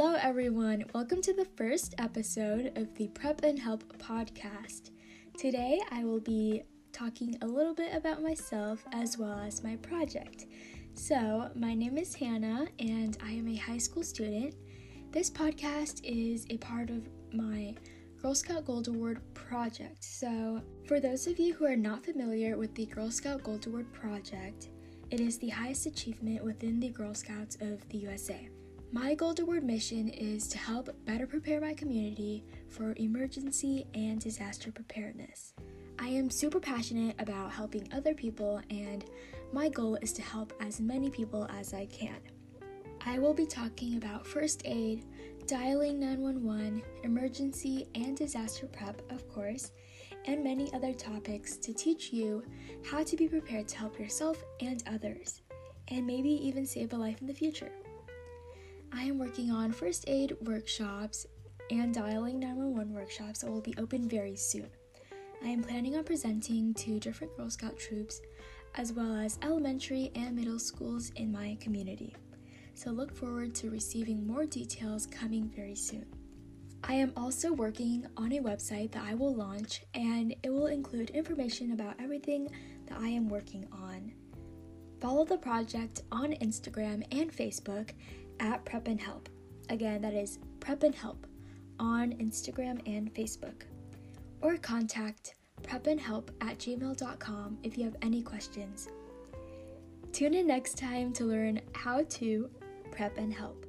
everyone. Welcome to the first episode of the Prep and Help podcast. Today, I will be talking a little bit about myself as well as my project. So, my name is Hannah, and I am a high school student. This podcast is a part of my Girl Scout Gold Award project. So, for those of you who are not familiar with the Girl Scout Gold Award project, it is the highest achievement within the Girl Scouts of the USA. My Gold Award mission is to help better prepare my community for emergency and disaster preparedness. I am super passionate about helping other people, and my goal is to help as many people as I can. I will be talking about first aid, dialing 911, emergency and disaster prep, of course, and many other topics to teach you how to be prepared to help yourself and others, and maybe even save a life in the future. I am working on first aid workshops and dialing 911 workshops that will be open very soon. I am planning on presenting to different Girl Scout troops as well as elementary and middle schools in my community. So look forward to receiving more details coming very soon. I am also working on a website that I will launch and it will include information about everything that I am working on. Follow the project on Instagram and Facebook at Prep and Help. Again, that is Prep and Help on Instagram and Facebook. Or contact prepandhelp at gmail.com if you have any questions. Tune in next time to learn how to prep and help.